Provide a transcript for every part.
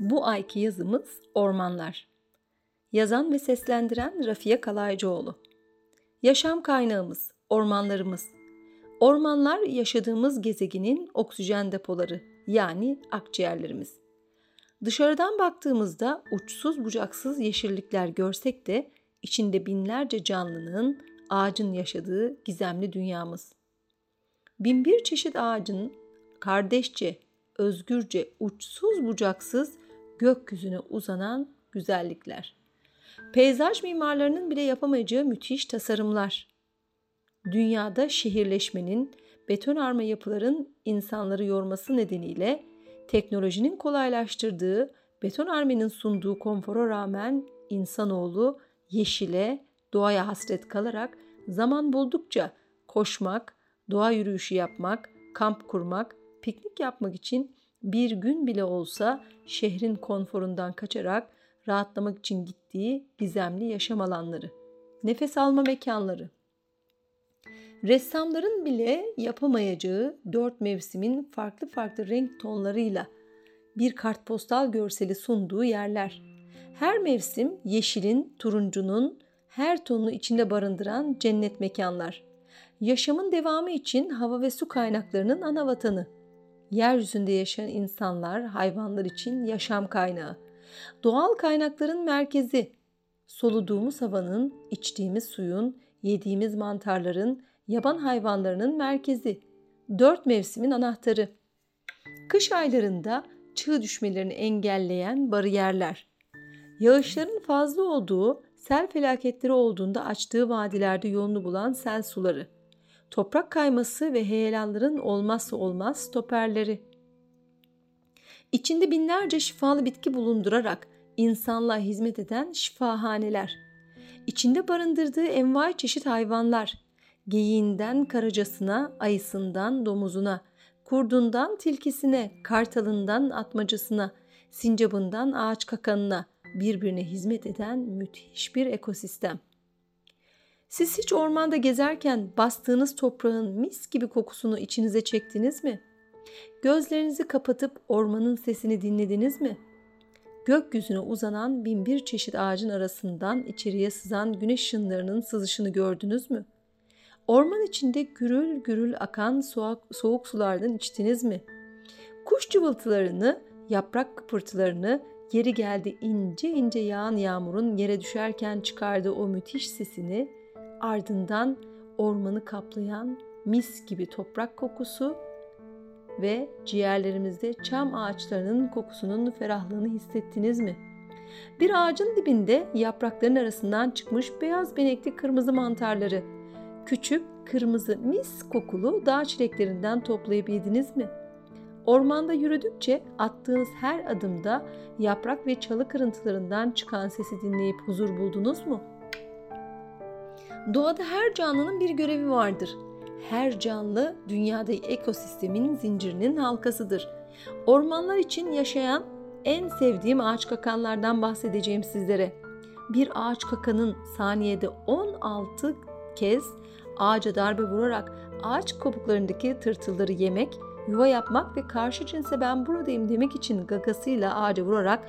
Bu ayki yazımız ormanlar. Yazan ve seslendiren Rafiye Kalaycıoğlu. Yaşam kaynağımız, ormanlarımız. Ormanlar yaşadığımız gezegenin oksijen depoları yani akciğerlerimiz. Dışarıdan baktığımızda uçsuz bucaksız yeşillikler görsek de içinde binlerce canlının, ağacın yaşadığı gizemli dünyamız. Binbir çeşit ağacın kardeşçe, özgürce, uçsuz bucaksız gökyüzüne uzanan güzellikler. Peyzaj mimarlarının bile yapamayacağı müthiş tasarımlar. Dünyada şehirleşmenin, betonarme yapıların insanları yorması nedeniyle teknolojinin kolaylaştırdığı, betonarmenin sunduğu konfora rağmen insanoğlu yeşile, doğaya hasret kalarak zaman buldukça koşmak, doğa yürüyüşü yapmak, kamp kurmak, piknik yapmak için bir gün bile olsa şehrin konforundan kaçarak rahatlamak için gittiği gizemli yaşam alanları, nefes alma mekanları. Ressamların bile yapamayacağı dört mevsimin farklı farklı renk tonlarıyla bir kartpostal görseli sunduğu yerler. Her mevsim yeşilin, turuncunun her tonunu içinde barındıran cennet mekanlar. Yaşamın devamı için hava ve su kaynaklarının ana vatanı yeryüzünde yaşayan insanlar, hayvanlar için yaşam kaynağı. Doğal kaynakların merkezi. Soluduğumuz havanın, içtiğimiz suyun, yediğimiz mantarların, yaban hayvanlarının merkezi. Dört mevsimin anahtarı. Kış aylarında çığ düşmelerini engelleyen bariyerler. Yağışların fazla olduğu, sel felaketleri olduğunda açtığı vadilerde yolunu bulan sel suları toprak kayması ve heyelanların olmazsa olmaz stoperleri. İçinde binlerce şifalı bitki bulundurarak insanlığa hizmet eden şifahaneler. İçinde barındırdığı envai çeşit hayvanlar, geyiğinden karacasına, ayısından domuzuna, kurdundan tilkisine, kartalından atmacasına, sincabından ağaç kakanına birbirine hizmet eden müthiş bir ekosistem.'' Siz hiç ormanda gezerken bastığınız toprağın mis gibi kokusunu içinize çektiniz mi? Gözlerinizi kapatıp ormanın sesini dinlediniz mi? Gökyüzüne uzanan bin bir çeşit ağacın arasından içeriye sızan güneş ışınlarının sızışını gördünüz mü? Orman içinde gürül gürül akan soğuk, soğuk sulardan içtiniz mi? Kuş cıvıltılarını, yaprak kıpırtılarını, yeri geldi ince ince yağan yağmurun yere düşerken çıkardığı o müthiş sesini, ardından ormanı kaplayan mis gibi toprak kokusu ve ciğerlerimizde çam ağaçlarının kokusunun ferahlığını hissettiniz mi? Bir ağacın dibinde yaprakların arasından çıkmış beyaz benekli kırmızı mantarları, küçük kırmızı mis kokulu dağ çileklerinden toplayıp yediniz mi? Ormanda yürüdükçe attığınız her adımda yaprak ve çalı kırıntılarından çıkan sesi dinleyip huzur buldunuz mu?'' Doğada her canlının bir görevi vardır. Her canlı dünyada ekosistemin zincirinin halkasıdır. Ormanlar için yaşayan en sevdiğim ağaç kakanlardan bahsedeceğim sizlere. Bir ağaç kakanın saniyede 16 kez ağaca darbe vurarak ağaç kopuklarındaki tırtılları yemek, yuva yapmak ve karşı cinse ben buradayım demek için gagasıyla ağaca vurarak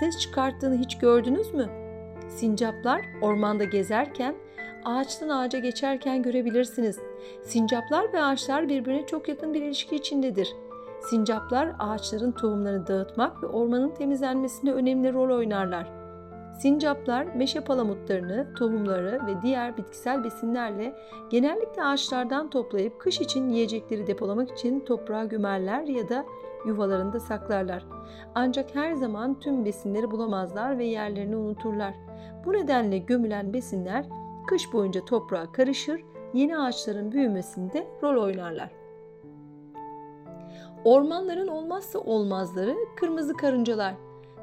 ses çıkarttığını hiç gördünüz mü? Sincaplar ormanda gezerken ağaçtan ağaca geçerken görebilirsiniz. Sincaplar ve ağaçlar birbirine çok yakın bir ilişki içindedir. Sincaplar ağaçların tohumlarını dağıtmak ve ormanın temizlenmesinde önemli rol oynarlar. Sincaplar meşe palamutlarını, tohumları ve diğer bitkisel besinlerle genellikle ağaçlardan toplayıp kış için yiyecekleri depolamak için toprağa gömerler ya da yuvalarında saklarlar. Ancak her zaman tüm besinleri bulamazlar ve yerlerini unuturlar. Bu nedenle gömülen besinler kış boyunca toprağa karışır, yeni ağaçların büyümesinde rol oynarlar. Ormanların olmazsa olmazları kırmızı karıncalar.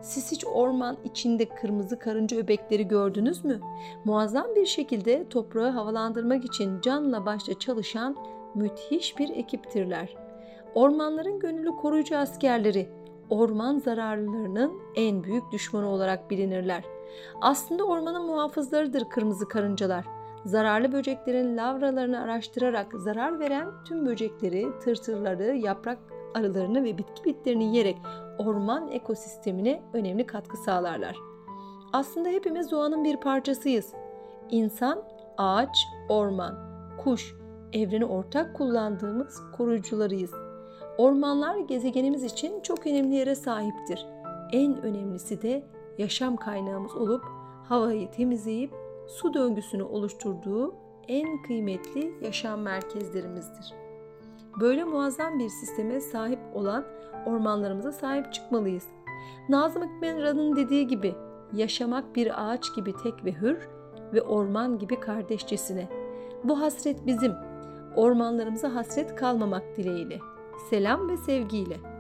Siz hiç orman içinde kırmızı karınca öbekleri gördünüz mü? Muazzam bir şekilde toprağı havalandırmak için canla başla çalışan müthiş bir ekiptirler. Ormanların gönüllü koruyucu askerleri, orman zararlılarının en büyük düşmanı olarak bilinirler. Aslında ormanın muhafızlarıdır kırmızı karıncalar. Zararlı böceklerin lavralarını araştırarak zarar veren tüm böcekleri, tırtırları, yaprak arılarını ve bitki bitlerini yiyerek orman ekosistemine önemli katkı sağlarlar. Aslında hepimiz doğanın bir parçasıyız. İnsan, ağaç, orman, kuş, evreni ortak kullandığımız koruyucularıyız. Ormanlar gezegenimiz için çok önemli yere sahiptir. En önemlisi de yaşam kaynağımız olup havayı temizleyip su döngüsünü oluşturduğu en kıymetli yaşam merkezlerimizdir. Böyle muazzam bir sisteme sahip olan ormanlarımıza sahip çıkmalıyız. Nazım Hikmet dediği gibi yaşamak bir ağaç gibi tek ve hür ve orman gibi kardeşçesine. Bu hasret bizim. Ormanlarımıza hasret kalmamak dileğiyle. Selam ve sevgiyle.